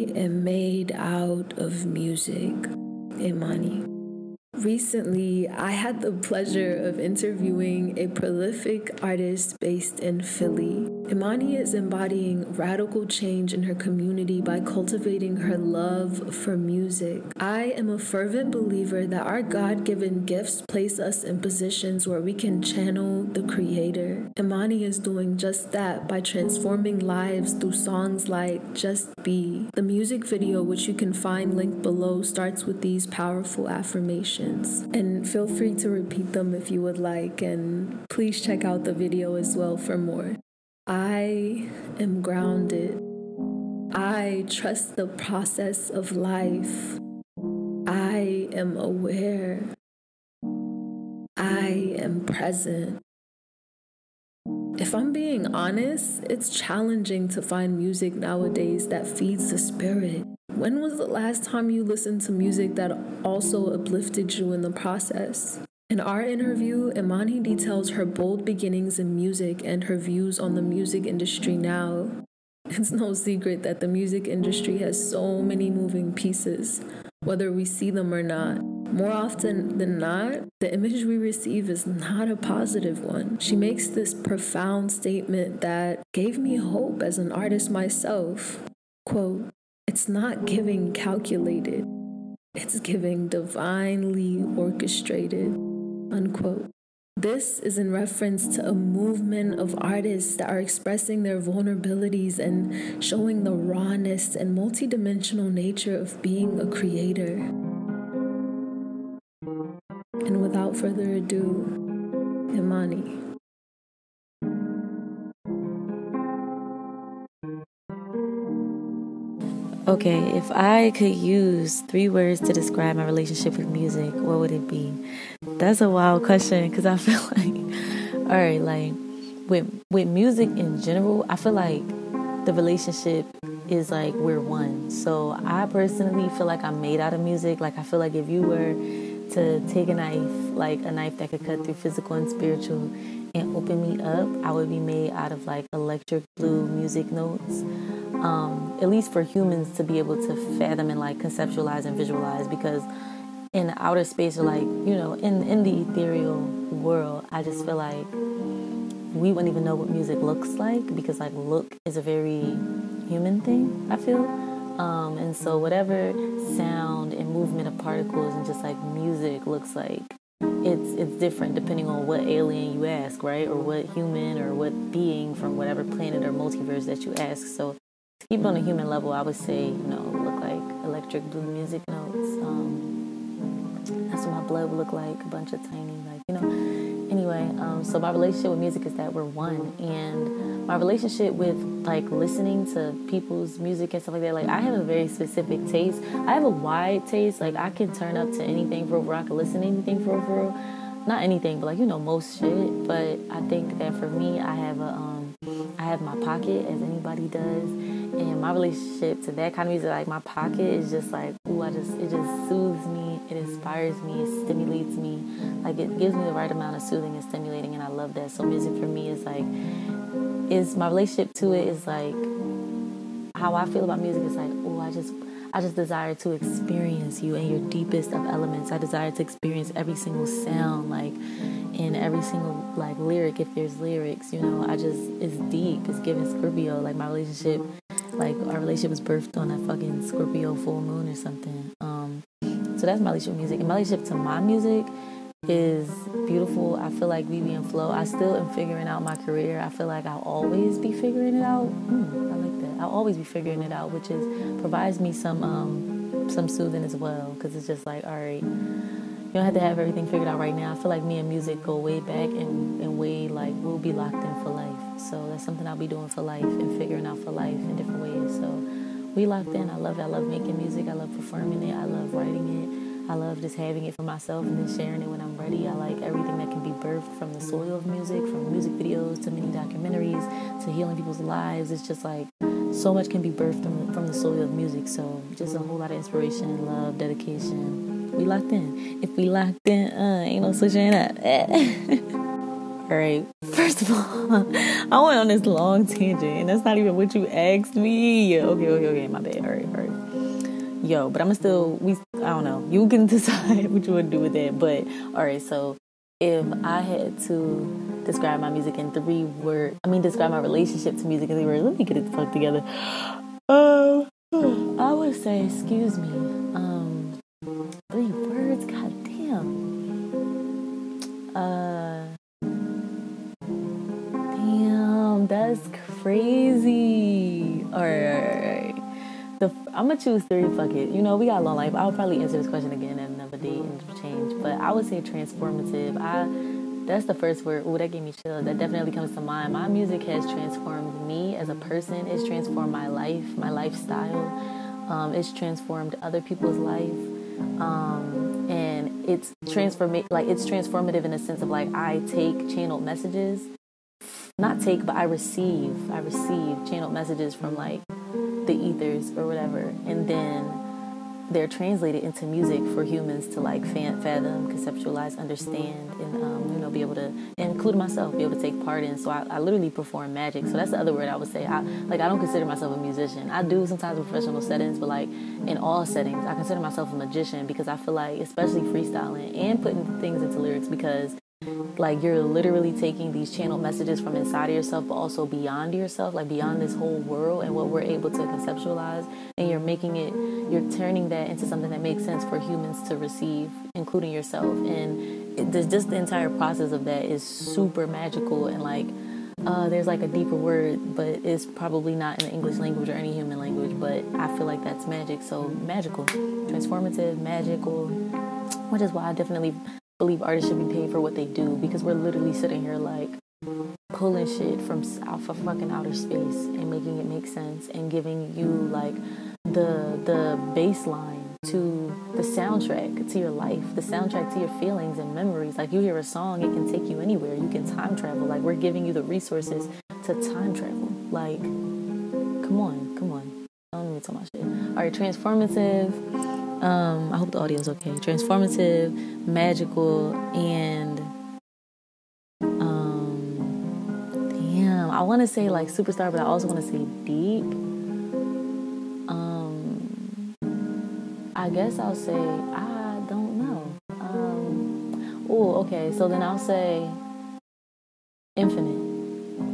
I am made out of music, Emyne. Recently, I had the pleasure of interviewing a prolific artist based in Philly. Emyne is embodying radical change in her community by cultivating her love for music. I am a fervent believer that our God given gifts place us in positions where we can channel the Creator. Emyne is doing just that by transforming lives through songs like Just Be. The music video, which you can find linked below, starts with these powerful affirmations and feel free to repeat them if you would like. And please check out the video as well for more. I am grounded. I trust the process of life. I am aware. I am present. If I'm being honest, it's challenging to find music nowadays that feeds the spirit. When was the last time you listened to music that also uplifted you in the process? In our interview, Emyne details her bold beginnings in music and her views on the music industry now. It's no secret that the music industry has so many moving pieces, whether we see them or not. More often than not, the image we receive is not a positive one. She makes this profound statement that gave me hope as an artist myself. Quote, it's not giving calculated, it's giving divinely orchestrated. Unquote. This is in reference to a movement of artists that are expressing their vulnerabilities and showing the rawness and multidimensional nature of being a creator. And without further ado, Emyne. Okay, if I could use three words to describe my relationship with music, what would it be? That's a wild question because I feel like, all right, like with with music in general, I feel like the relationship is like we're one. So I personally feel like I'm made out of music. Like I feel like if you were to take a knife, like a knife that could cut through physical and spiritual, and open me up, I would be made out of like electric blue music notes um, at least for humans to be able to fathom and like conceptualize and visualize because in outer space or like you know in in the ethereal world i just feel like we wouldn't even know what music looks like because like look is a very human thing i feel um, and so whatever sound and movement of particles and just like music looks like it's it's different depending on what alien you ask right or what human or what being from whatever planet or multiverse that you ask so even on a human level, I would say, you know, look like electric blue music notes. Um, that's my blood would look like, a bunch of tiny, like, you know. Anyway, um, so my relationship with music is that we're one. And my relationship with, like, listening to people's music and stuff like that, like, I have a very specific taste. I have a wide taste. Like, I can turn up to anything for over. I can listen to anything for over. Not anything, but, like, you know, most shit. But I think that for me, I have a, um, I have my pocket, as anybody does and my relationship to that kind of music, like my pocket is just like, ooh, I just it just soothes me, it inspires me, it stimulates me. Like it gives me the right amount of soothing and stimulating and I love that. So music for me is like is my relationship to it is like how I feel about music is like, oh, I just I just desire to experience you and your deepest of elements. I desire to experience every single sound, like in every single like lyric if there's lyrics, you know. I just it's deep. It's giving Scorpio. Like my relationship like our relationship was birthed on a fucking Scorpio full moon or something. Um, so that's my relationship music. And my relationship to my music is beautiful. I feel like we be in flow. I still am figuring out my career. I feel like I'll always be figuring it out. Mm, I like that. I'll always be figuring it out, which is provides me some um, some soothing as well. Because it's just like, all right, you don't have to have everything figured out right now. I feel like me and music go way back and, and way like we'll be locked in for life. So that's something I'll be doing for life and figuring out for life in different ways. So we locked in. I love it. I love making music. I love performing it. I love writing it. I love just having it for myself and then sharing it when I'm ready. I like everything that can be birthed from the soil of music, from music videos to mini documentaries to healing people's lives. It's just like so much can be birthed from, from the soil of music. So just a whole lot of inspiration, love, dedication. We locked in. If we locked in, uh, ain't no switching up. All right. First of all, I went on this long tangent, and that's not even what you asked me. Okay, okay, okay. My bad. All right, all right. Yo, but I'm still. We. I don't know. You can decide what you want to do with that. But all right. So, if I had to describe my music in three words, I mean, describe my relationship to music in three words. Let me get it the together. Uh, I would say, excuse me. Um, three words. God damn. Uh, crazy. All right, all right. The, I'm gonna choose three. Fuck it. You know, we got a long life. I'll probably answer this question again at another day and change. But I would say transformative. I that's the first word. Oh, that gave me chills. That definitely comes to mind. My music has transformed me as a person. It's transformed my life, my lifestyle. Um, it's transformed other people's life. Um, and it's transform like it's transformative in the sense of like I take channeled messages, not take, but I receive. I receive channeled messages from like the ethers or whatever, and then they're translated into music for humans to like fathom, conceptualize, understand, and um, you know be able to, include myself, be able to take part in. So I, I, literally perform magic. So that's the other word I would say. I like I don't consider myself a musician. I do sometimes in professional settings, but like in all settings, I consider myself a magician because I feel like, especially freestyling and putting things into lyrics, because like you're literally taking these channeled messages from inside of yourself but also beyond yourself like beyond this whole world and what we're able to conceptualize and you're making it you're turning that into something that makes sense for humans to receive including yourself and it, just the entire process of that is super magical and like uh, there's like a deeper word, but it's probably not in the English language or any human language. But I feel like that's magic. So magical, transformative, magical, which is why I definitely believe artists should be paid for what they do because we're literally sitting here like pulling shit from off of fucking outer space and making it make sense and giving you like the the baseline to the soundtrack to your life, the soundtrack to your feelings and memories. Like you hear a song, it can take you anywhere. You can time travel. Like we're giving you the resources to time travel. Like, come on, come on. Don't my shit. All right, transformative um, I hope the audio is okay. Transformative, magical, and um, damn, I want to say like superstar, but I also want to say deep. Um, I guess I'll say I don't know. Um, oh, okay. So then I'll say infinite.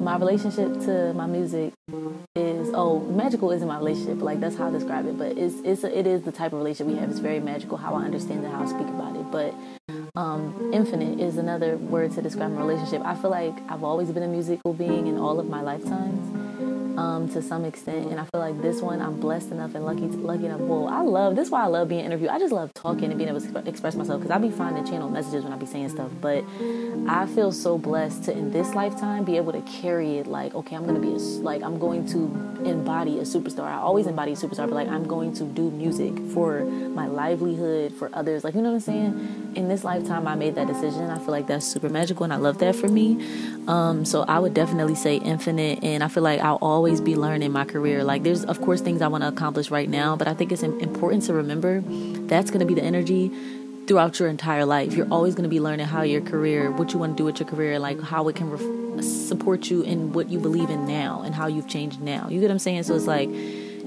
My relationship to my music oh magical isn't my relationship like that's how I describe it but it's it's a, it is the type of relationship we have. It's very magical how I understand it how I speak about it but um, infinite is another word to describe my relationship. I feel like I've always been a musical being in all of my lifetimes um, to some extent. And I feel like this one, I'm blessed enough and lucky, lucky enough. Well, I love this. Is why I love being interviewed. I just love talking and being able to express myself because I be finding channel messages when I be saying stuff. But I feel so blessed to in this lifetime be able to carry it. Like, okay, I'm gonna be a, like I'm going to embody a superstar. I always embody a superstar, but like I'm going to do music for my livelihood, for others. Like, you know what I'm saying? in this lifetime I made that decision. I feel like that's super magical and I love that for me. Um, so I would definitely say infinite and I feel like I'll always be learning my career. Like there's of course things I want to accomplish right now, but I think it's important to remember that's going to be the energy throughout your entire life. You're always going to be learning how your career, what you want to do with your career, like how it can ref- support you in what you believe in now and how you've changed now. You get what I'm saying? So it's like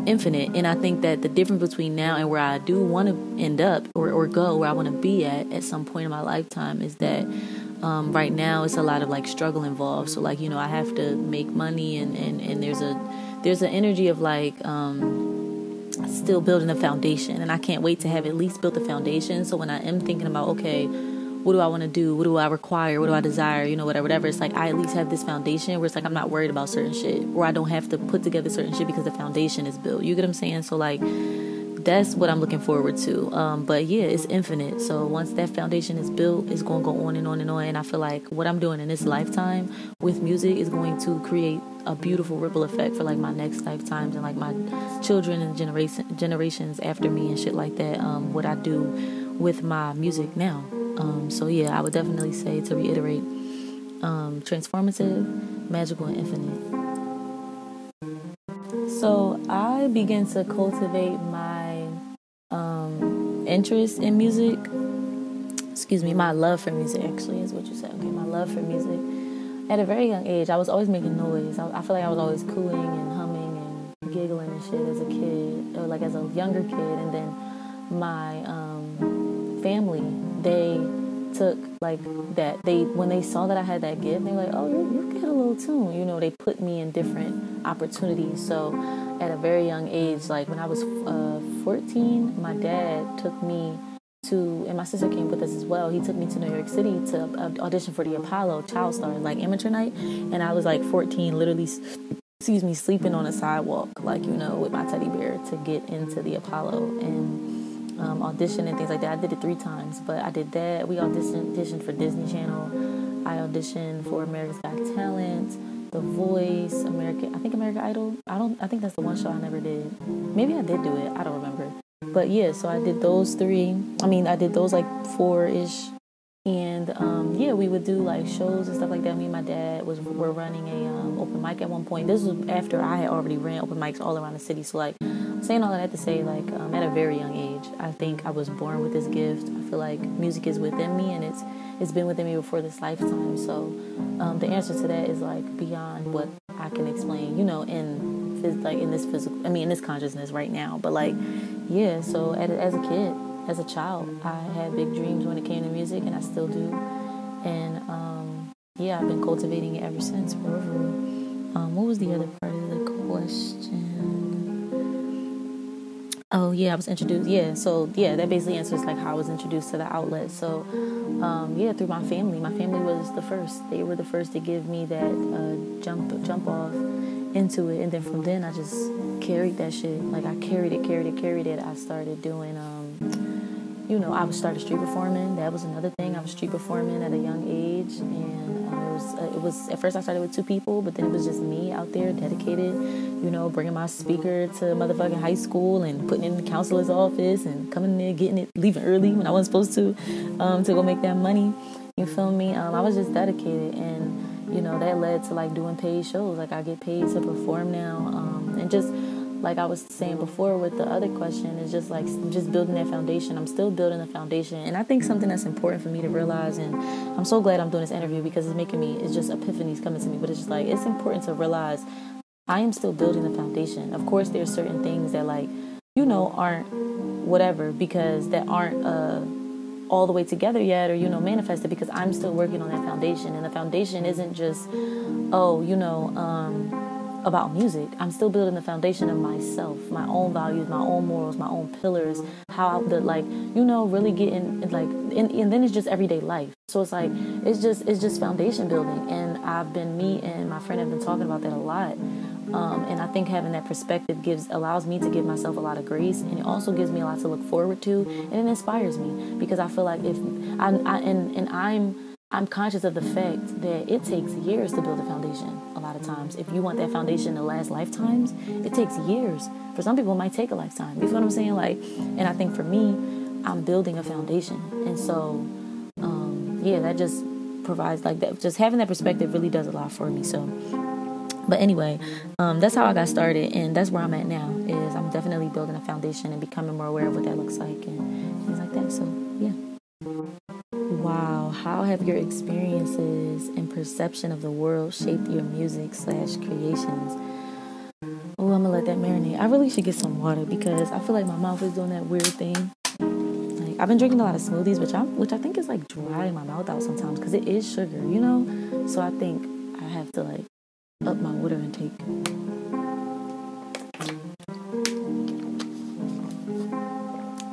infinite. And I think that the difference between now and where I do want to end up or, or go, where I want to be at at some point in my lifetime, is that um, right now it's a lot of like struggle involved. So like you know I have to make money and and and there's a there's an energy of like. Um, still building a foundation and I can't wait to have at least built the foundation so when I am thinking about okay what do I want to do? What do I require? What do I desire? You know, whatever, whatever. It's like I at least have this foundation where it's like I'm not worried about certain shit, or I don't have to put together certain shit because the foundation is built. You get what I'm saying? So like, that's what I'm looking forward to. Um, but yeah, it's infinite. So once that foundation is built, it's going to go on and on and on. And I feel like what I'm doing in this lifetime with music is going to create a beautiful ripple effect for like my next lifetimes and like my children and generation generations after me and shit like that. Um, what I do with my music now. Um, so yeah, I would definitely say to reiterate, um, transformative, magical, and infinite. So I began to cultivate interest in music. Excuse me, my love for music actually is what you said. Okay, my love for music at a very young age, I was always making noise. I, I feel like I was always cooing and humming and giggling and shit as a kid, or like as a younger kid. And then my um, family, they took like that. They when they saw that I had that gift, they were like, "Oh, you you got a little tune." You know, they put me in different opportunities. So at a very young age, like when I was uh, 14, my dad took me to, and my sister came with us as well. He took me to New York City to audition for the Apollo Child Star, like amateur night. And I was like 14, literally, excuse me, sleeping on a sidewalk, like, you know, with my teddy bear to get into the Apollo and um, audition and things like that. I did it three times, but I did that. We auditioned, auditioned for Disney Channel. I auditioned for America's Got Talent, The Voice, American, I think American Idol. I don't, I think that's the one show I never did. Maybe I did do it. I don't remember. But yeah, so I did those three. I mean, I did those like four ish. And um, yeah, we would do like shows and stuff like that. Me and my dad was were running a um, open mic at one point. This was after I had already ran open mics all around the city. So like, saying all that to say, like um, at a very young age, I think I was born with this gift. I feel like music is within me, and it's it's been within me before this lifetime. So um, the answer to that is like beyond what I can explain. You know, in like in this physical, I mean, in this consciousness right now. But like yeah, so as a kid, as a child, I had big dreams when it came to music, and I still do. And um, yeah, I've been cultivating it ever since. Um, what was the other part of the question? Oh yeah, I was introduced. Yeah, so yeah, that basically answers like how I was introduced to the outlet. So um, yeah, through my family. My family was the first. They were the first to give me that uh, jump jump off into it, and then from then I just carried that shit. Like I carried it, carried it, carried it. I started doing, um, you know, I was started street performing. That was another thing. I was street performing at a young age, and was uh, it was at first I started with two people, but then it was just me out there, dedicated. You know, bringing my speaker to motherfucking high school and putting in the counselor's office and coming in there, getting it, leaving early when I wasn't supposed to, um, to go make that money. You feel me? Um, I was just dedicated and you know that led to like doing paid shows like i get paid to perform now um, and just like I was saying before with the other question, is just like just building that foundation. I'm still building the foundation, and I think something that's important for me to realize. And I'm so glad I'm doing this interview because it's making me. It's just epiphanies coming to me, but it's just like it's important to realize I am still building the foundation. Of course, there's certain things that like you know aren't whatever because that aren't uh all the way together yet or you know manifested because I'm still working on that foundation and the foundation isn't just oh you know um about music. I'm still building the foundation of myself, my own values, my own morals, my own pillars, how I would like, you know, really getting like and, and then it's just everyday life. So it's like it's just it's just foundation building. And I've been me and my friend have been talking about that a lot. Um, and I think having that perspective gives allows me to give myself a lot of grace, and it also gives me a lot to look forward to, and it inspires me because I feel like if I, I and and I'm I'm conscious of the fact that it takes years to build a foundation. A lot of times, if you want that foundation to last lifetimes, it takes years. For some people, it might take a lifetime. You feel what I'm saying? Like, and I think for me, I'm building a foundation, and so um, yeah, that just provides like that. Just having that perspective really does a lot for me. So, but anyway, um, that's how I got started, and that's where I'm at now. Is I'm definitely building a foundation and becoming more aware of what that looks like and things like that. So yeah. Wow, how have your experiences and perception of the world shaped your music slash creations? Oh, I'm gonna let that marinate. I really should get some water because I feel like my mouth is doing that weird thing. Like I've been drinking a lot of smoothies, which I which I think is like drying my mouth out sometimes because it is sugar, you know. So I think I have to like up my water intake.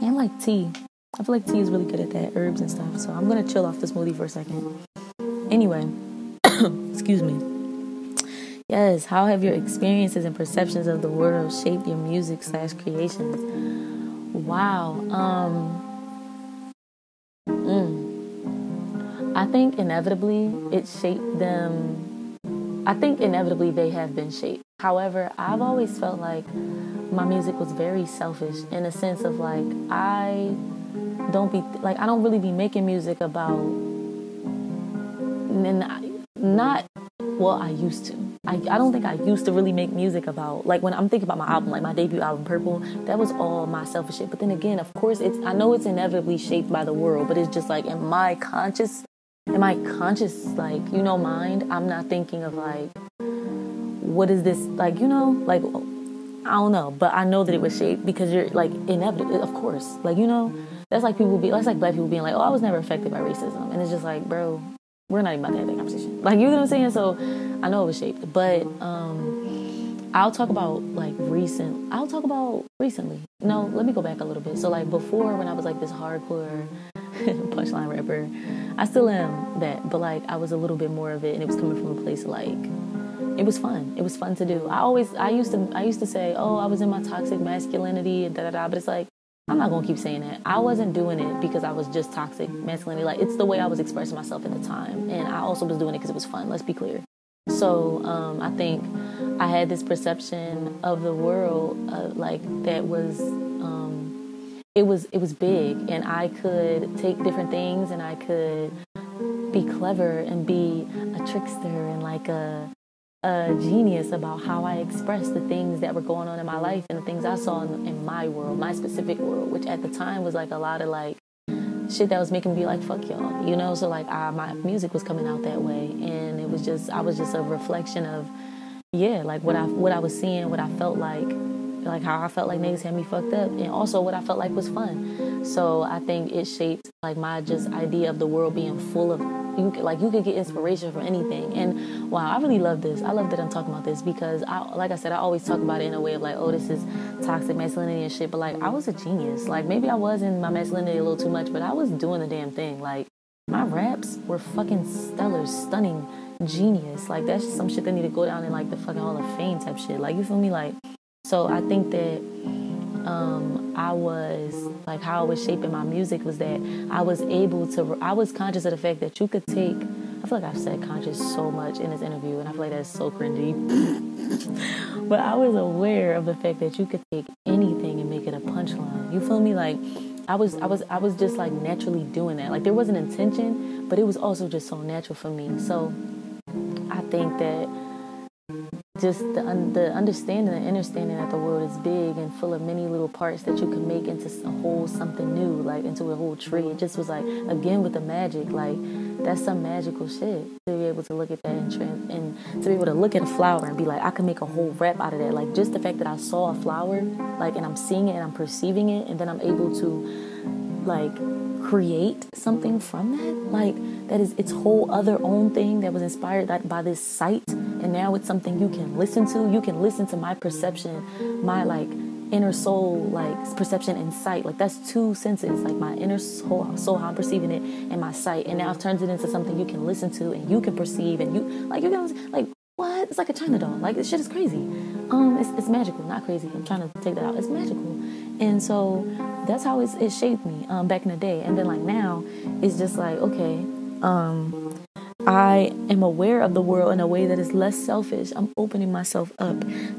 And like tea. I feel like tea is really good at that, herbs and stuff. So I'm gonna chill off the smoothie for a second. Anyway, excuse me. Yes, how have your experiences and perceptions of the world shaped your music slash creations? Wow. Um. Mm, I think inevitably it shaped them. I think inevitably they have been shaped. However, I've always felt like my music was very selfish in a sense of like I don't be like I don't really be making music about and not well I used to. I, I don't think I used to really make music about like when I'm thinking about my album, like my debut album Purple, that was all my selfish shit. But then again, of course it's I know it's inevitably shaped by the world, but it's just like in my conscious in my conscious like you know mind i'm not thinking of like what is this like you know like i don't know but i know that it was shaped because you're like inevitable of course like you know that's like people be that's like black people being like oh i was never affected by racism and it's just like bro we're not even about to have that conversation like you know what i'm saying so i know it was shaped but um I'll talk about like recent. I'll talk about recently. No, let me go back a little bit. So like before, when I was like this hardcore punchline rapper, I still am that, but like I was a little bit more of it, and it was coming from a place like it was fun. It was fun to do. I always, I used to, I used to say, oh, I was in my toxic masculinity and da da da. But it's like I'm not gonna keep saying that. I wasn't doing it because I was just toxic masculinity. Like it's the way I was expressing myself at the time, and I also was doing it because it was fun. Let's be clear. So um, I think I had this perception of the world uh, like that was um, it was it was big, and I could take different things, and I could be clever and be a trickster and like a a genius about how I expressed the things that were going on in my life and the things I saw in, in my world, my specific world, which at the time was like a lot of like shit that was making me be like fuck y'all you know? So like I, my music was coming out that way and it was just i was just a reflection of yeah like what i what i was seeing what i felt like like how i felt like niggas had me fucked up and also what i felt like was fun. So i think it shaped like my just idea of the world being full of you like you could get inspiration from anything. And wow i really love this. I love that i'm talking about this because i like i said i always talk about it in a way of like oh this is toxic masculinity and shit. But like i was a genius. Like maybe i was in my masculinity a little too much but i was doing the damn thing. Like my raps were fucking stellar stunning genius. Like that's some shit that need to go down in like the fucking hall of fame type shit. Like you feel me? Like so i think that um, I was like how I was shaping my music was that I was able to I was conscious of the fact that you could take I feel like I've said conscious so much in this interview and I feel like that's so cringy. But I was aware of the fact that you could take anything and make it a punchline. You feel me? Like I was I was I was just like naturally doing that. Like there was an intention but it was also just so natural for me. So I think that just the, the understanding and understanding that the world is big and full of many little parts that you can make into a whole something new, like into a whole tree. It just was like, again, with the magic, like that's some magical shit to be able to look at that and, and to be able to look at a flower and be like, I can make a whole rap out of that. Like just the fact that I saw a flower, like, and I'm seeing it and I'm perceiving it, and then I'm able to, like, create something from that? Like that is its whole other own thing that was inspired that by this sight and now it's something you can listen to? You can listen to my perception my like inner soul like perception and sight. Like that's two senses like my inner soul, soul how i'm perceiving it and my sight. And now i've turned it into something you can listen to and you can perceive and you like you can like what? It's like a china doll. Like this shit is crazy. Um it's, it's magical not crazy. I'm trying to take that out. It's magical and so that's how it shaped me um, back in the day. And then like now, it's just like okay, um, I am aware of the world in a way that is less selfish. I'm opening myself up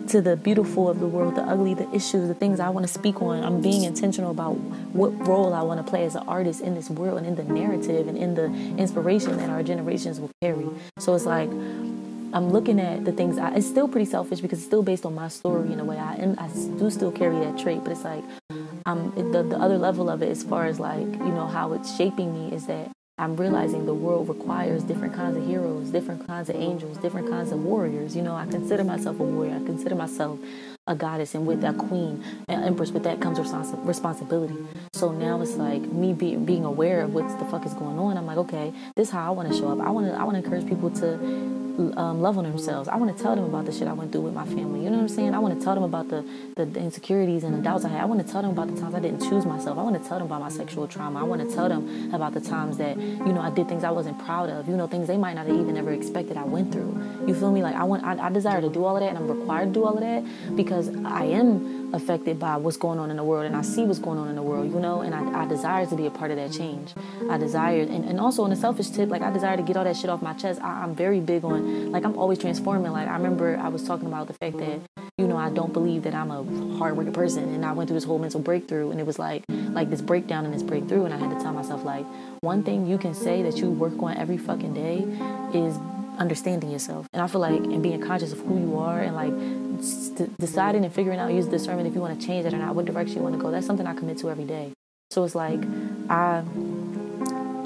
to the beautiful of the world, the ugly, the issues, the things I want to speak on. I'm being intentional about what role I want to play as an artist in this world and in the narrative and in the inspiration that our generations will carry. So it's like I'm looking at the things. I, it's still pretty selfish because it's still based on my story in a way. I am, I do still carry that trait, but it's like um, the the other level of it, as far as like you know how it's shaping me, is that I'm realizing the world requires different kinds of heroes, different kinds of angels, different kinds of warriors. You know, I consider myself a warrior. I consider myself a goddess, and with that queen, empress, with that comes responsibility. So now it's like me being being aware of what the fuck is going on. I'm like, okay, this is how I want to show up. I want to I want to encourage people to um, love on themselves. I want to tell them about the shit I went through with my family. You know what I'm saying? I want to tell them about the, the, the insecurities and the doubts I had. I want to tell them about the times I didn't choose myself. I want to tell them about my sexual trauma. I want to tell them about the times that, you know, I did things I wasn't proud of. You know, things they might not have even ever expected I went through. You feel me? Like I want, I, I desire to do all of that and I'm required to do all of that because I am affected by what's going on in the world and I see what's going on in the world, you know, and I, I desire to be a part of that change. I desire, and, and also on a selfish tip, like I desire to get all that shit off my chest. I, I'm very big on, like, I'm always transforming. Like, I remember I was talking about the fact that, you know, I don't believe that I'm a hardworking person. And I went through this whole mental breakthrough, and it was like, like this breakdown and this breakthrough. And I had to tell myself, like, one thing you can say that you work on every fucking day is understanding yourself. And I feel like, and being conscious of who you are and like deciding and figuring out, use discernment if you want to change it or not, what direction you want to go. That's something I commit to every day. So it's like I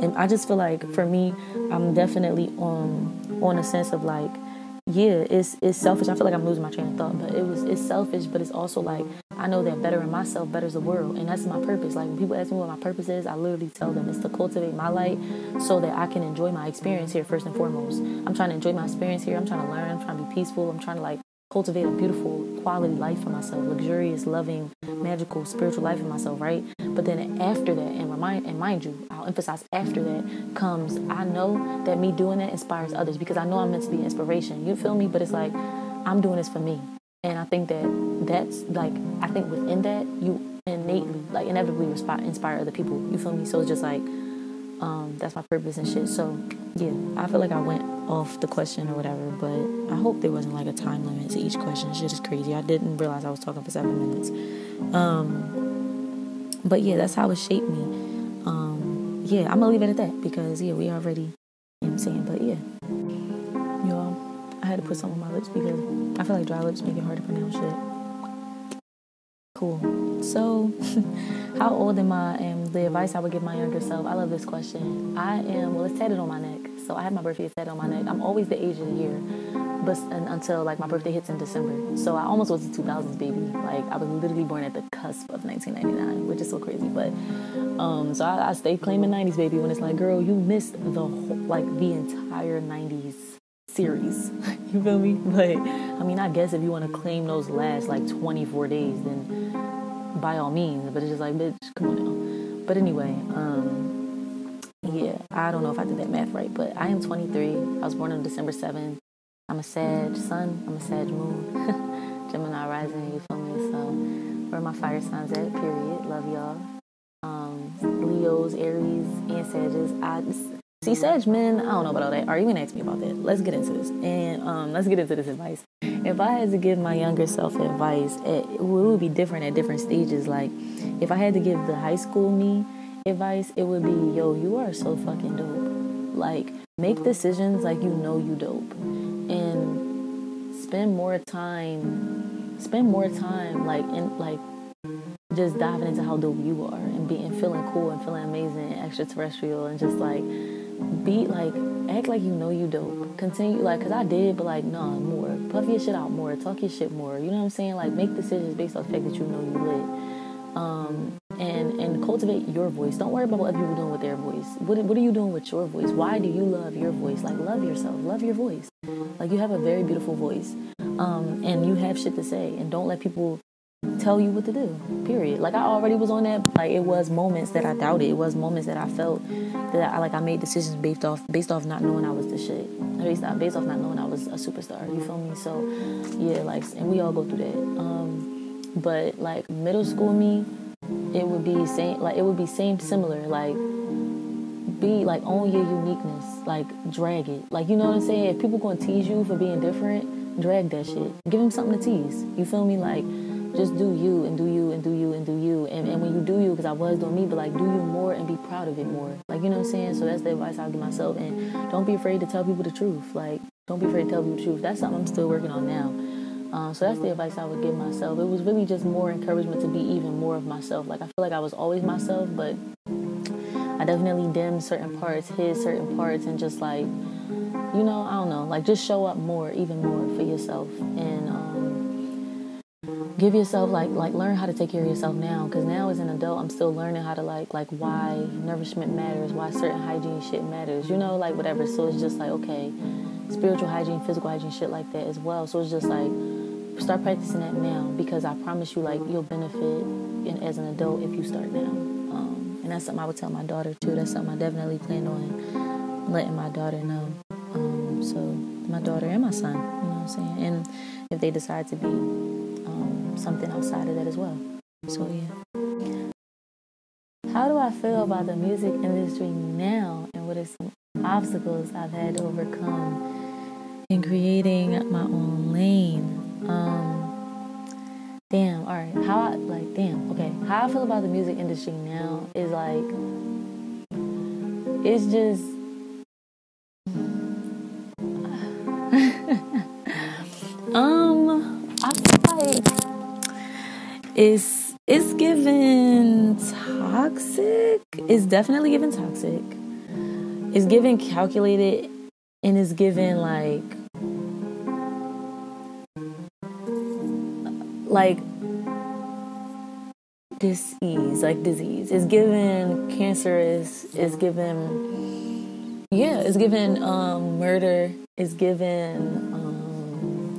and I just feel like for me, I'm definitely on on a sense of like yeah, it's it's selfish. I feel like I'm losing my train of thought, but it was it's selfish, but it's also like I know that bettering myself betters the world, and that's my purpose. Like when people ask me what my purpose is, I literally tell them it's to cultivate my light so that I can enjoy my experience here first and foremost. I'm trying to enjoy my experience here. I'm trying to learn. I'm trying to be peaceful. I'm trying to like cultivate a beautiful quality life for myself, luxurious, loving, magical, spiritual life for myself, right? But then after that, and remind and mind you, I'll emphasize after that comes I know that me doing that inspires others because I know I'm meant to be inspiration. You feel me? But it's like I'm doing this for me. And I think that that's like I think within that you innately like inevitably inspire other people. You feel me? So it's just like um, that's my purpose and shit. So yeah, I feel like I went off the question or whatever, but I hope there wasn't like a time limit to each question. Shit is crazy. I didn't realize I was talking for seven minutes. Um, but yeah, that's how it shaped me. Um, yeah, I'm gonna leave it at that because yeah, we already, you know what I'm saying. But yeah, y'all, I had to put something on my lips because I feel like dry lips make it hard to pronounce shit. Cool. So, how old am I? And the advice I would give my younger self. I love this question. I am well, it's tatted on my neck. So I had my birthday tatted on my neck. I'm always the age of the year, but until like my birthday hits in December. So I almost was a 2000s baby. Like I was literally born at the cusp of 1999, which is so crazy. But um, so I, I stay claiming 90s baby when it's like, girl, you missed the whole, like the entire 90s series. you feel me? But I mean, I guess if you want to claim those last like 24 days, then by all means. But it's just like, bitch, come on now. But anyway, um, yeah, I don't know if I did that math right, but I am 23. I was born on December 7th. I'm a Sag Sun. I'm a Sag Moon. Gemini rising. You feel me? So where my fire signs at? Period. Love y'all. Um, Leos, Aries, and Sagittarius. I See, Sag men, I don't know about all that. Are you gonna ask me about that? Let's get into this, and um, let's get into this advice. If I had to give my younger self advice, it, it would be different at different stages. Like, if I had to give the high school me advice, it would be, "Yo, you are so fucking dope. Like, make decisions like you know you dope, and spend more time, spend more time like in like." Just diving into how dope you are and being feeling cool and feeling amazing and extraterrestrial and just like be like act like you know you dope. Continue like cause I did, but like nah more. Puff your shit out more. Talk your shit more. You know what I'm saying? Like make decisions based on the fact that you know you lit. Um, and and cultivate your voice. Don't worry about what other people doing with their voice. What what are you doing with your voice? Why do you love your voice? Like love yourself. Love your voice. Like you have a very beautiful voice. Um, and you have shit to say. And don't let people tell you what to do. Period. Like I already was on that. Like it was moments that I doubted. It was moments that I felt that I like I made decisions based off based off not knowing I was the shit. Based off based off not knowing I was a superstar. You feel me? So yeah, like and we all go through that. Um, but like middle school me, it would be same like it would be same similar like be like own your uniqueness like drag it like you know what i'm saying if people gonna tease you for being different drag that shit give them something to tease you feel me like just do you and do you and do you and do you. And, and when you do you, because I was doing me, but like do you more and be proud of it more. Like, you know what I'm saying? So that's the advice I'll give myself. And don't be afraid to tell people the truth. Like, don't be afraid to tell people the truth. That's something I'm still working on now. Um, so that's the advice I would give myself. It was really just more encouragement to be even more of myself. Like I feel like I was always myself, but I definitely dimmed certain parts, hid certain parts, and just like, you know, I don't know, like just show up more, even more for yourself. And um, give yourself like like learn how to take care of yourself now because now as an adult i'm still learning how to like like why nourishment matters why certain hygiene shit matters you know like whatever. So it's just like okay spiritual hygiene physical hygiene shit like that as well. So it's just like start practicing that now because i promise you like you'll benefit in, as an adult if you start now. Um, and that's something i would tell my daughter too that's something i definitely plan on letting my daughter know. Um, so my daughter and my son you know what i'm saying? And if they decide to be something outside of that as well. So yeah. How do I feel about the music industry now and what are some obstacles I've had to overcome in creating my own lane? Um damn, alright. How I like damn, okay. How I feel about the music industry now is like it's just it's it's given toxic. It's definitely given toxic. it's given calculated and it's given like like disease, like disease. It's given cancerous, it's given yeah, it's given um, murder, it's given um,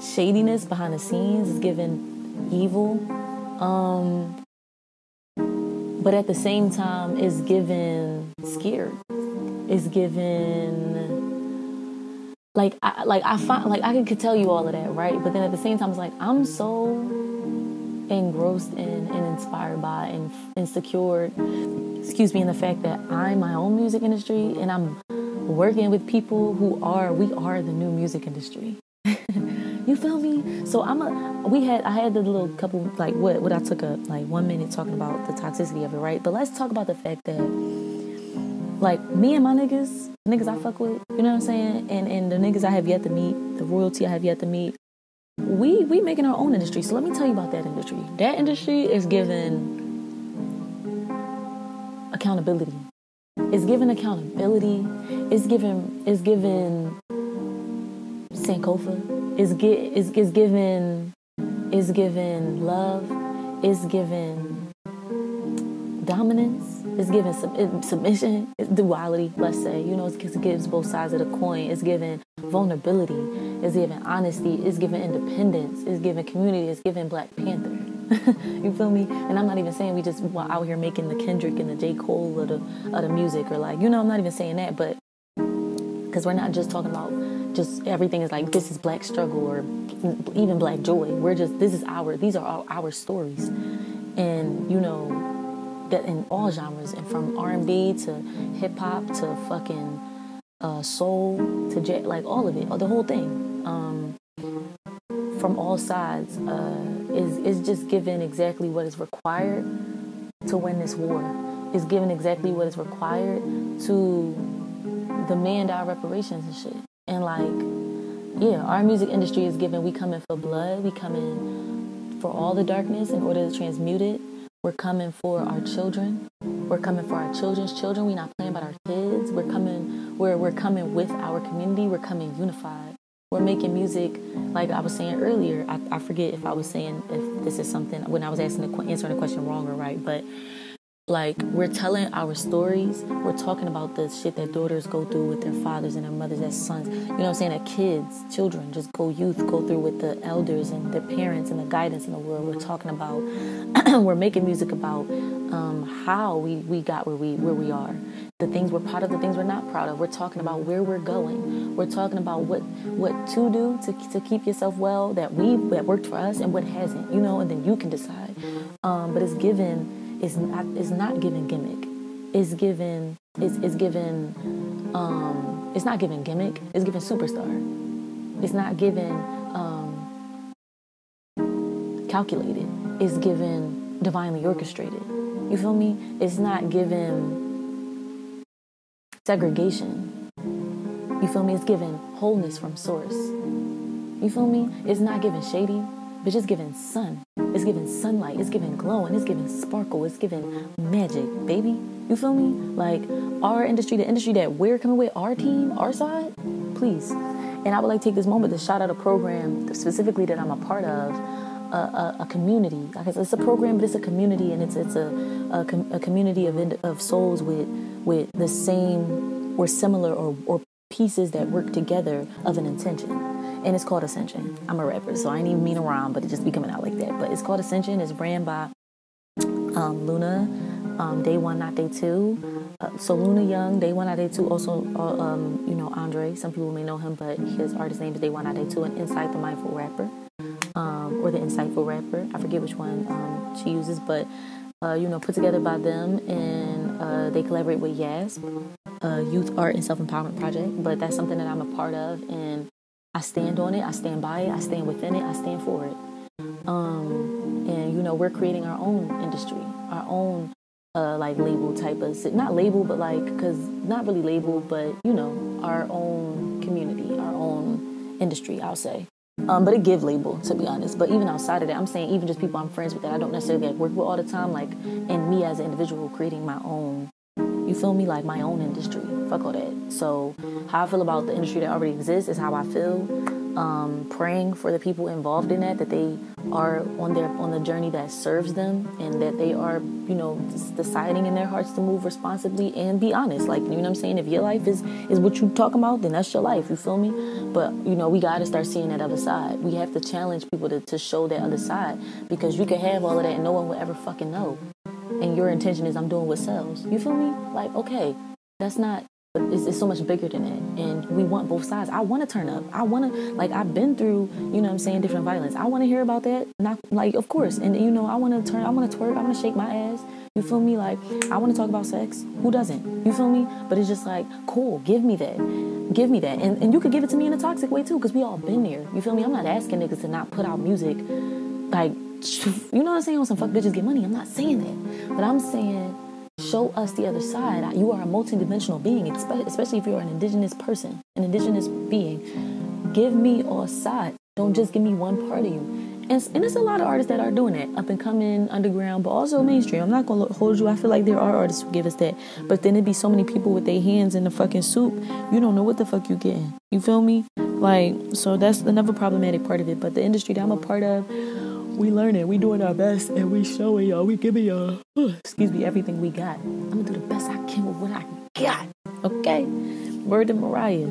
shadiness behind the scenes, it's given evil. Um, but at the same time, it's given scared. It's given like I like I find like I could tell you all of that, right? But then at the same time, it's like I'm so engrossed in and inspired by and insecure, excuse me, in the fact that I'm my own music industry and I'm working with people who are we are the new music industry. You feel me? So I'm a we had I had the little couple like what what I took a like one minute talking about the toxicity of it, right? But let's talk about the fact that like me and my niggas, niggas I fuck with, you know what I'm saying? And and the niggas I have yet to meet, the royalty I have yet to meet, we we making our own industry. So let me tell you about that industry. That industry is given accountability. It's given accountability. It's given it's given Sankofa. It's get it's, it's given it's given love. is given dominance. is given sub- submission. Duality. Let's say you know it gives both sides of the coin. It's given vulnerability. It's given honesty. It's given independence. It's given community. It's given Black Panther. you feel me? And I'm not even saying we just out here making the Kendrick and the J. Cole of the, of the music or like, you know, I'm not even saying that, but because we're not just talking about just everything is like this is black struggle or even black joy. We're just, this is our, these are our, our stories. And, you know, that in all genres and from R&B to hip hop to fucking uh, soul to jet, like all of it, the whole thing, um, from all sides, uh, is is just given exactly what is required to win this war. Is given exactly what is required to demand our reparations and shit. And like, yeah, our music industry is given. We come in for blood. We come in for all the darkness in order to transmute it. We're coming for our children. We're coming for our children's children. We're not playing about our kids. We're coming. We're we're coming with our community. We're coming unified. We're making music, like I was saying earlier. I, I forget if I was saying if this is something when I was asking the answering the question wrong or right, but like we're telling our stories. We're talking about the shit that daughters go through with their fathers and their mothers as sons. You know what i'm saying? That kids children just go youth go through with the elders and their parents and the guidance in the world. We're talking about we're making music about um, how we, we got where we where we are. The things we're proud of the things we're not proud of. We're talking about where we're going. We're talking about what what to do to, to keep yourself well that we that worked for us and what hasn't you know and then you can decide. Um, but it's given is not is not given gimmick. It's given it's, it's given um, it's not given gimmick. It's given superstar. It's not given um, calculated. It's given divinely orchestrated. You feel me? It's not given segregation. You feel me? It's given wholeness from source. You feel me? It's not given shady but just given sun. It's giving sunlight. It's giving glow and it's giving sparkle. It's giving magic, baby. You feel me? Like our industry, the industry that we're coming with, our team, our side, please. And I would like to take this moment to shout out a program specifically that I'm a part of, a, a, a community. It's a program, but it's a community, and it's it's a a, com- a community of of souls with with the same or similar or or pieces that work together of an intention and it's called Ascension. I'm a rapper, so I ain't even mean around, but it just be coming out like that. But it's called Ascension. It's ran by um, Luna, um, Day One, not Day Two. Uh, so Luna Young, Day One, not Day Two. Also, uh, um, you know Andre. Some people may know him, but his artist name is Day One, not Day Two, and Insight the Mindful Rapper, um, or the Insightful Rapper. I forget which one um, she uses, but uh, you know, put together by them, and uh, they collaborate with YASP, uh, Youth Art and Self Empowerment Project. But that's something that I'm a part of, and I stand on it, I stand by it, I stand within it, I stand for it. Um, and you know, we're creating our own industry, our own uh, like label type of not label, but like because not really label, but you know, our own community, our own industry. I'll say. Um, but a give label, to be honest. But even outside of that, I'm saying even just people I'm friends with that I don't necessarily like work with all the time, like, and me as an individual creating my own You feel me? Like my own industry. Fuck all that. So how I feel about the industry that already exists is how I feel. Um, praying for the people involved in that that they are on their on the journey that serves them and that they are you know deciding in their hearts to move responsibly and be honest. Like you know what i'm saying? If your life is is what you talking about then that's your life you feel me? But you know we got to start seeing that other side. We have to challenge people to, to show that other side because you can have all of that and no one will ever fucking know. And your intention is i'm doing what sells. You feel me? Like okay that's not it's, it's, so much bigger than that. And we want both sides. I want to turn up. I want to like i've been through you know what i'm saying different violence. I want to hear about that. Not like of course. And you know i want to turn i want to twerk. I want to shake my ass. You feel me? Like i want to talk about sex. Who doesn't? You feel me? But it's just like cool. Give me that. Give me that. And, and you could give it to me in a toxic way too because we all been there. You feel me? I'm not asking niggas to not put out music. Like you know what i'm saying? On some fuck bitches get money i'm not saying that. But i'm saying show us the other side. You are a multidimensional being, especially if you're an indigenous person, an indigenous being. Give me all sides. Don't just give me one part of you. And, and there's a lot of artists that are doing that, up and coming, underground, but also mainstream. I'm not gonna hold you. I feel like there are artists who give us that, but then it'd be so many people with their hands in the fucking soup. You don't know what the fuck you're getting. You feel me? Like, so that's another problematic part of it. But the industry that I'm a part of, we learning, we doing our best, and we showing y'all, we giving y'all, excuse me, everything we got. I'm gonna do the best I can with what I got. Okay, word to Mariah.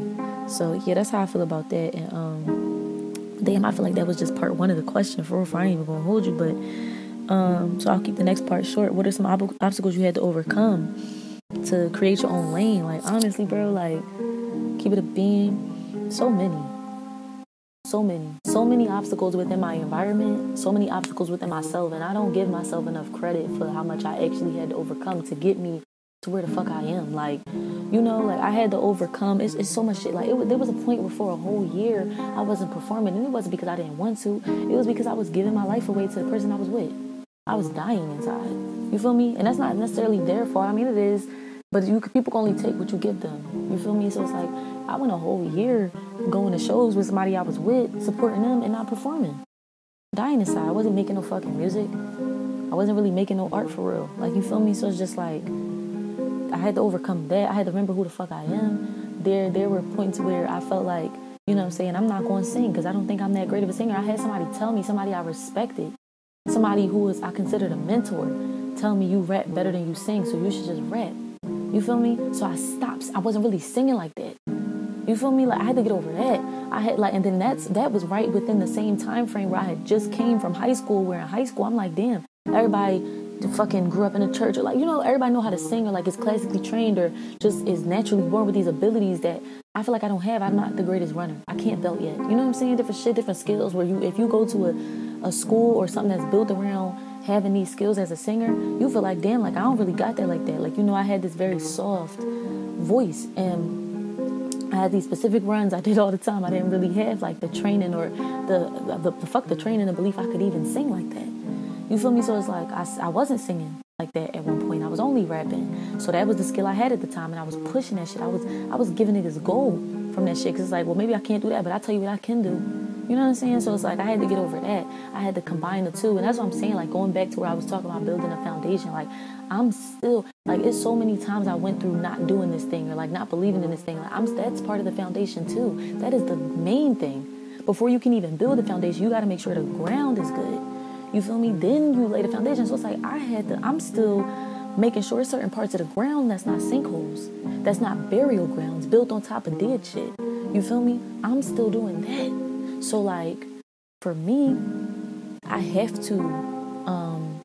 So yeah, that's how I feel about that. And um, damn, I feel like that was just part one of the question. For real, I ain't even gonna hold you, but um, so I'll keep the next part short. What are some ob- obstacles you had to overcome to create your own lane? Like honestly, bro, like keep it a beam. So many so many, so many obstacles within my environment, so many obstacles within myself, and I don't give myself enough credit for how much I actually had to overcome to get me to where the fuck I am. Like, you know, like I had to overcome. It's, it's so much shit. Like, it, there was a point where for a whole year I wasn't performing, and it wasn't because I didn't want to. It was because I was giving my life away to the person I was with. I was dying inside. You feel me? And that's not necessarily their fault. I mean, it is, but you people can only take what you give them. You feel me? So it's like I went a whole year going to shows with somebody I was with, supporting them and not performing. Dying inside. I wasn't making no fucking music. I wasn't really making no art for real. Like you feel me? So it's just like I had to overcome that. I had to remember who the fuck I am. There there were points where I felt like, you know what I'm saying, I'm not going to sing because I don't think I'm that great of a singer. I had somebody tell me, somebody I respected, somebody who was I considered a mentor, tell me you rap better than you sing, so you should just rap. You feel me? So I stopped. I wasn't really singing like that. You feel me? Like I had to get over that. I had like, and then that's that was right within the same time frame where I had just came from high school. Where in high school, I'm like, damn, everybody fucking grew up in a church or like you know everybody know how to sing or like is classically trained or just is naturally born with these abilities that I feel like I don't have. I'm not the greatest runner. I can't belt yet. You know what I'm saying? Different shit, different skills. Where you if you go to a a school or something that's built around having these skills as a singer, you feel like damn, like I don't really got that like that. Like you know, I had this very soft voice and I had these specific runs I did all the time. I didn't really have like the training or the the, the fuck the training, the belief I could even sing like that. You feel me? So it's like I, I wasn't singing like that at one point. I was only rapping. So that was the skill I had at the time, and I was pushing that shit. I was I was giving niggas gold from that shit because it's like, well, maybe I can't do that, but I tell you what I can do. You know what I'm saying? So it's like I had to get over that. I had to combine the two. And that's what I'm saying. Like going back to where I was talking about building a foundation. Like I'm still like it's so many times I went through not doing this thing or like not believing in this thing. Like I'm that's part of the foundation too. That is the main thing. Before you can even build a foundation, you gotta make sure the ground is good. You feel me? Then you lay the foundation. So it's like I had to I'm still making sure certain parts of the ground that's not sinkholes, that's not burial grounds built on top of dead shit. You feel me? I'm still doing that. So like for me, I have to um,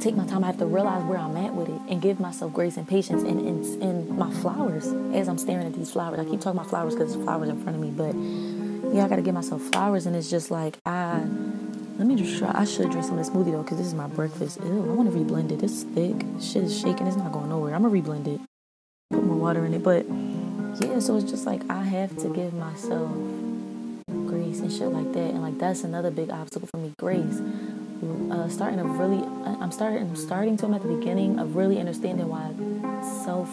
take my time. I have to realize where I'm at with it and give myself grace and patience and, and, and my flowers as I'm staring at these flowers. I keep talking about flowers because there's flowers in front of me, but yeah, I gotta give myself flowers. And it's just like I let me just try. I should drink some of this smoothie though, because this is my breakfast. Ew, I want to reblend it. It's thick. Shit is shaking. It's not going nowhere. I'm gonna reblend it. Put more water in it. But yeah, so it's just like I have to give myself grace and shit like that. And like that's another big obstacle for me, grace. Uh, starting to really, I'm starting, I'm starting to. I'm at the beginning of really understanding why self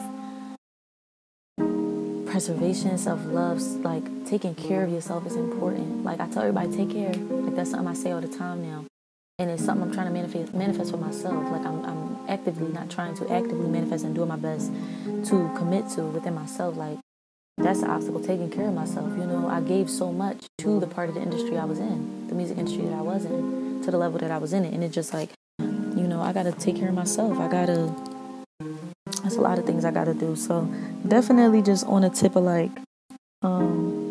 preservation, self love, like taking care of yourself is important. Like I tell everybody, take care. Like that's something I say all the time now. and it's something I'm trying to manifest manifest for myself. Like I'm I'm actively not trying to actively manifest and doing my best to commit to within myself. Like that's the obstacle, taking care of myself. You know, I gave so much to the part of the industry I was in, the music industry that I was in, to the level that I was in it, and it just like, you know, I gotta take care of myself. I gotta. That's a lot of things I gotta do. So definitely just on a tip of like, um,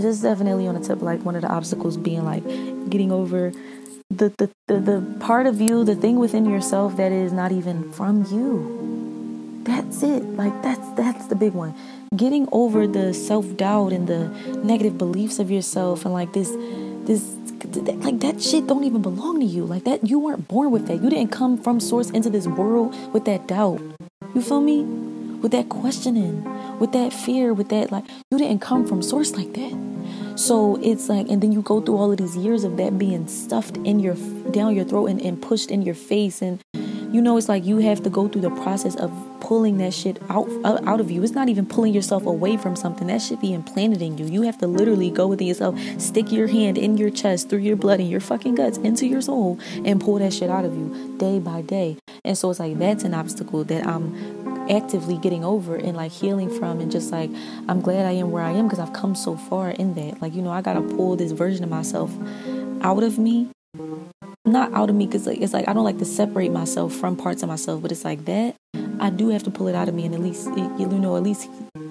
just definitely on the tip of like one of the obstacles being like getting over the, the, the, the part of you, the thing within yourself that is not even from you. That's it. Like that's that's the big one. Getting over the self-doubt and the negative beliefs of yourself and like this this like that shit don't even belong to you. Like that you weren't born with that. You didn't come from source into this world with that doubt. You feel me? With that questioning, with that fear, with that like you didn't come from source like that. So it's like, and then you go through all of these years of that being stuffed in your, down your throat and, and pushed in your face. And, you know, it's like you have to go through the process of pulling that shit out, out of you. It's not even pulling yourself away from something. That should be implanted in you. You have to literally go within yourself, stick your hand in your chest, through your blood and your fucking guts, into your soul, and pull that shit out of you day by day. And so it's like that's an obstacle that I'm actively getting over and like healing from and just like I'm glad I am where I am because I've come so far in that. Like, you know, I gotta pull this version of myself out of me. Not out of me because like, it's like I don't like to separate myself from parts of myself, but it's like that. I do have to pull it out of me and at least you know, at least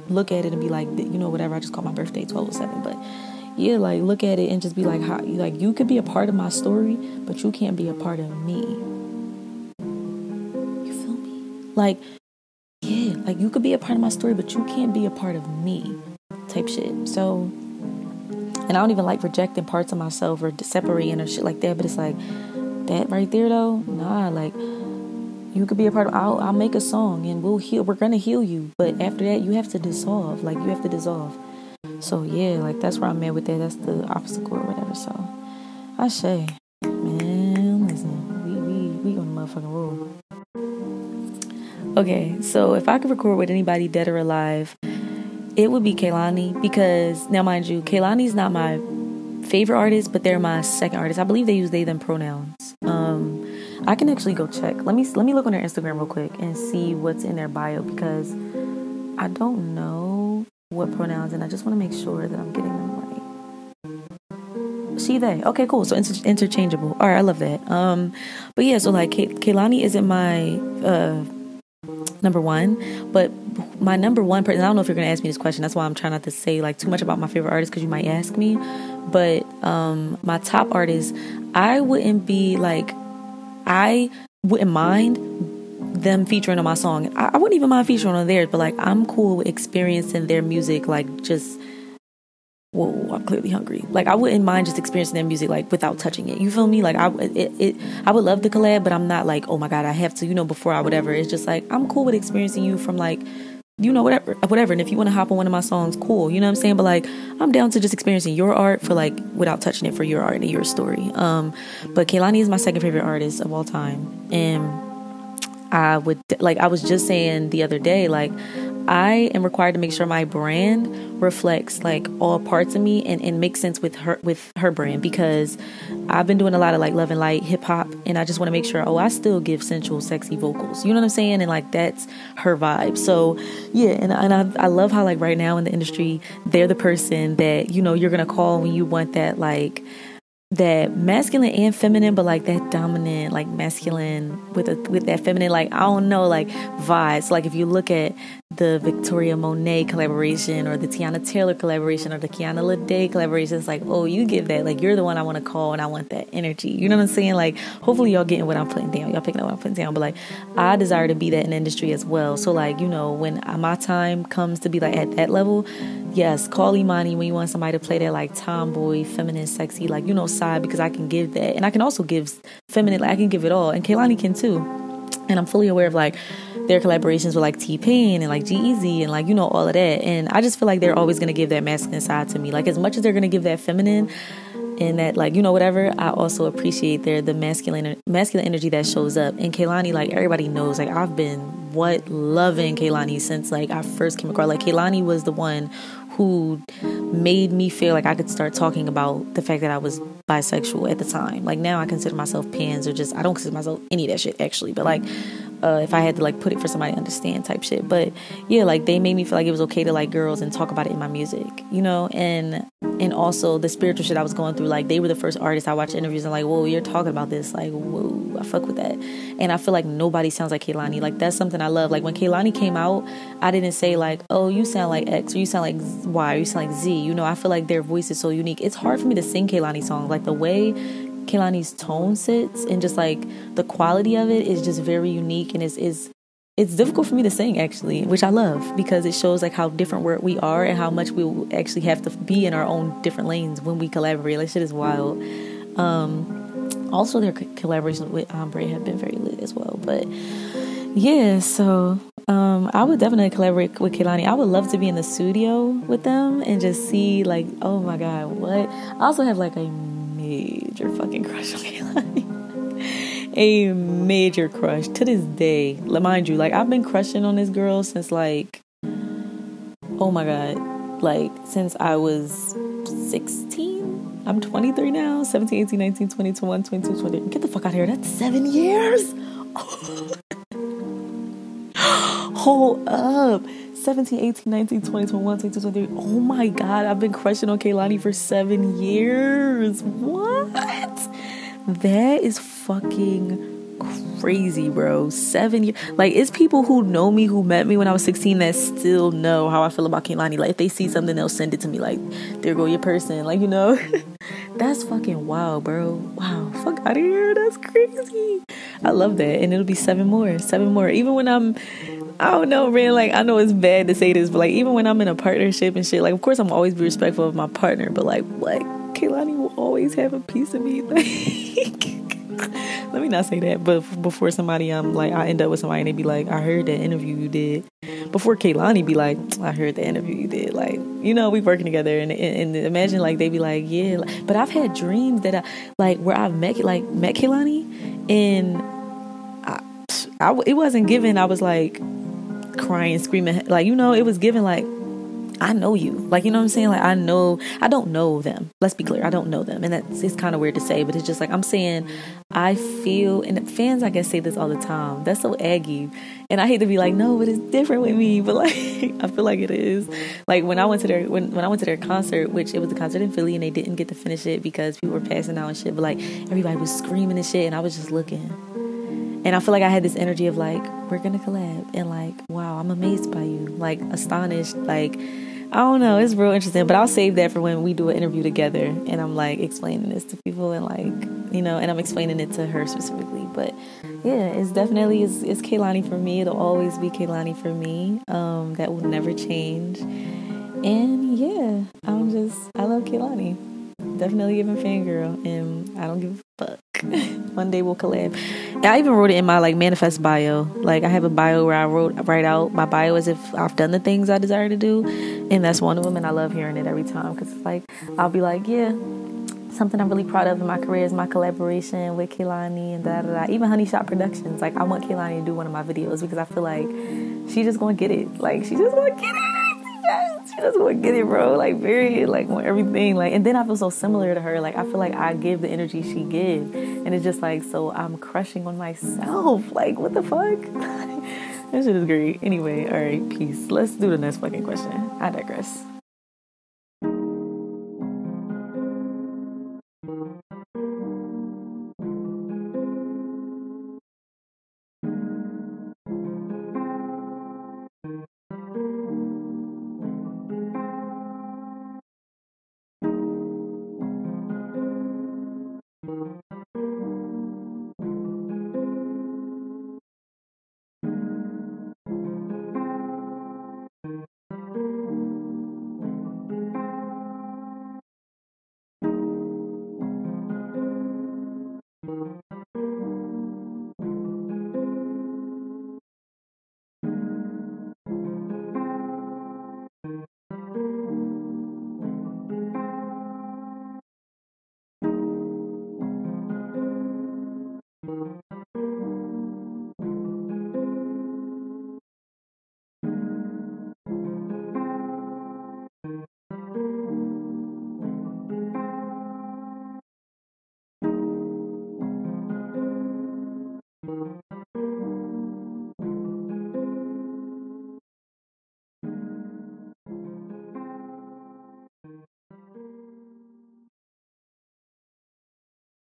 look at it and be like, you know, whatever. I just call my birthday 1207, but yeah, like look at it and just be like, how like you could be a part of my story, but you can't be a part of me. You feel me? Like yeah, like you could be a part of my story, but you can't be a part of me type shit. So, and I don't even like rejecting parts of myself or separating or shit like that, but it's like that right there though, nah, like you could be a part of I'll, I'll make a song and we'll heal we're gonna heal you. But after that you have to dissolve like you have to dissolve. So yeah like that's where i'm at with that. That's the obstacle or whatever. So i say man listen we we we on the motherfucking roll Okay, so if I could record with anybody dead or alive, it would be Kehlani because now, mind you, Kehlani's not my favorite artist, but they're my second artist. I believe they use they them pronouns. I can actually go check. Let me let me look on their Instagram real quick and see what's in their bio because I don't know what pronouns, and I just want to make sure that I'm getting them right. She, they. Okay, cool. So inter- interchangeable. All right, I love that. Um, but yeah, so like Ke- Kehlani isn't my uh number one. But my number one person, I don't know if you're to ask me this question. That's why I'm trying not to say like too much about my favorite artist because you might ask me. But um, my top artist, I wouldn't be like, I wouldn't mind them featuring on my song. I, I wouldn't even mind featuring on theirs, but like I'm cool with experiencing their music, like just whoa, I'm clearly hungry. Like I wouldn't mind just experiencing their music like without touching it. You feel me? Like I it, it I would love the collab, but I'm not like, oh my god, I have to, you know, before I whatever. It's just like I'm cool with experiencing you from like you know whatever whatever. And if you want to hop on one of my songs cool you know what i'm saying? But like i'm down to just experiencing your art for like without touching it for your art and your story. Um but Kehlani is my second favorite artist of all time. And i would like i was just saying the other day like I am required to make sure my brand reflects like all parts of me and, and makes sense with her with her brand because I've been doing a lot of like love and light hip hop and I just want to make sure oh I still give sensual sexy vocals. You know what I'm saying? And like that's her vibe. So yeah and, and I, I love how like right now in the industry they're the person that you know you're gonna call when you want that like that masculine and feminine, but like that dominant, like masculine with a with that feminine, like I don't know, like vibes. Like if you look at the Victoria Monet collaboration or the Teyana Taylor collaboration or the Kiana Lede collaboration, it's like, oh, you give that, like you're the one I want to call and I want that energy. You know what I'm saying? Like hopefully y'all getting what I'm putting down. Y'all picking up what I'm putting down. But like I desire to be that in industry as well. So like, you know, when uh, my time comes to be like at that level, yes, call Emyne when you want somebody to play that like tomboy, feminine, sexy, like, you know, side because I can give that. And I can also give feminine, like I can give it all. And Kehlani can too. And I'm fully aware of like their collaborations with like T Pain and like G-Eazy and like, you know, all of that. And I just feel like they're always gonna give that masculine side to me. Like as much as they're gonna give that feminine and that like you know whatever i also appreciate their the masculine masculine energy that shows up and Kehlani like everybody knows like i've been what loving Kehlani since like i first came across like Kehlani was the one who made me feel like I could start talking about the fact that I was bisexual at the time. Like now I consider myself pans or just I don't consider myself any of that shit actually. But like uh, if I had to like put it for somebody to understand type shit. But yeah, like they made me feel like it was okay to like girls and talk about it in my music, you know, and and also the spiritual shit I was going through. Like they were the first artists I watched interviews and like, whoa, you're talking about this, like, whoa, I fuck with that. And I feel like nobody sounds like Kehlani. Like that's something I love. Like when Kehlani came out, I didn't say like, oh, you sound like X or you sound like Y or you sound like Z. You know, I feel like their voice is so unique. It's hard for me to sing Kehlani songs. Like the way Kehlani's tone sits and just like the quality of it is just very unique and it's is it's difficult for me to sing actually, which I love because it shows like how different we are and how much we actually have to be in our own different lanes when we collaborate. Like shit is wild. Um, also, their collaborations with Ombre have been very lit as well. But yeah, so um, I would definitely collaborate with Kehlani. I would love to be in the studio with them and just see like, oh my god, what? I also have like a major fucking crush on Kehlani. a major crush to this day. Mind you, like I've been crushing on this girl since like, oh my god, like since I was 16. I'm 23 now. 17, 18, 19, 20, 21, 22, 20. Get the fuck out of here. That's seven years. Hold up. 17, 18, 19, 20, 21, 22, 23. Oh my god, I've been crushing on Kehlani for seven years. What? That is fucking crazy, bro. Seven years. Like, it's people who know me, who met me when I was 16 that still know how I feel about Kehlani. Like, if they see something, they'll send it to me. Like, there go your person. Like, you know? That's fucking wild, bro. Wow. Fuck out of here. That's crazy. I love that. And it'll be seven more. Seven more. Even when I'm I don't know, man. Like, I know it's bad to say this, but like, even when I'm in a partnership and shit, like, of course, I'm always be respectful of my partner, but like, what? Kehlani will always have a piece of me. Like, let me not say that, but before somebody, I'm um, like, I end up with somebody and they be like, I heard that interview you did. Before Kehlani be like, I heard the interview you did. Like, you know, we working together, and, and, and imagine like they be like, yeah. But I've had dreams that I like where I've met like met Kehlani, and I, I it wasn't given. I was like crying, screaming. Like, you know, it was given like, I know you. Like, you know what I'm saying? Like, I know, I don't know them. Let's be clear. I don't know them. And that's, it's kind of weird to say, but it's just like, I'm saying, I feel, and fans, I guess, say this all the time. That's so aggy. And I hate to be like, no, but it's different with me. But like, I feel like it is. Like, when I went to their, when, when I went to their concert, which it was a concert in Philly and they didn't get to finish it because people were passing out and shit, but like, everybody was screaming and shit. And I was just looking and I feel like I had this energy of like, we're gonna collab, and like, wow, I'm amazed by you, like astonished, like, I don't know, it's real interesting. But I'll save that for when we do an interview together, and I'm like explaining this to people, and like, you know, and I'm explaining it to her specifically. But yeah, it's definitely it's, it's Kehlani for me. It'll always be Kehlani for me. Um, that will never change. And yeah, I'm just I love Kehlani. Definitely giving fangirl, and I don't give fuck. One day we'll collab. I even wrote it in my like manifest bio. Like I have a bio where I wrote write out my bio as if I've done the things I desire to do, and that's one of them. And I love hearing it every time because it's like I'll be like, yeah, something I'm really proud of in my career is my collaboration with Kehlani and da da da. Even Honey Shot Productions. Like I want Kehlani to do one of my videos because I feel like she just gonna get it. Like she just gonna get it she just want to get it, bro. Like very, like everything. Like, and then I feel so similar to her. Like I feel like I give the energy she gives, and it's just like so I'm crushing on myself. Like what the fuck? that shit is great. Anyway, all right, peace. Let's do the next fucking question. I digress.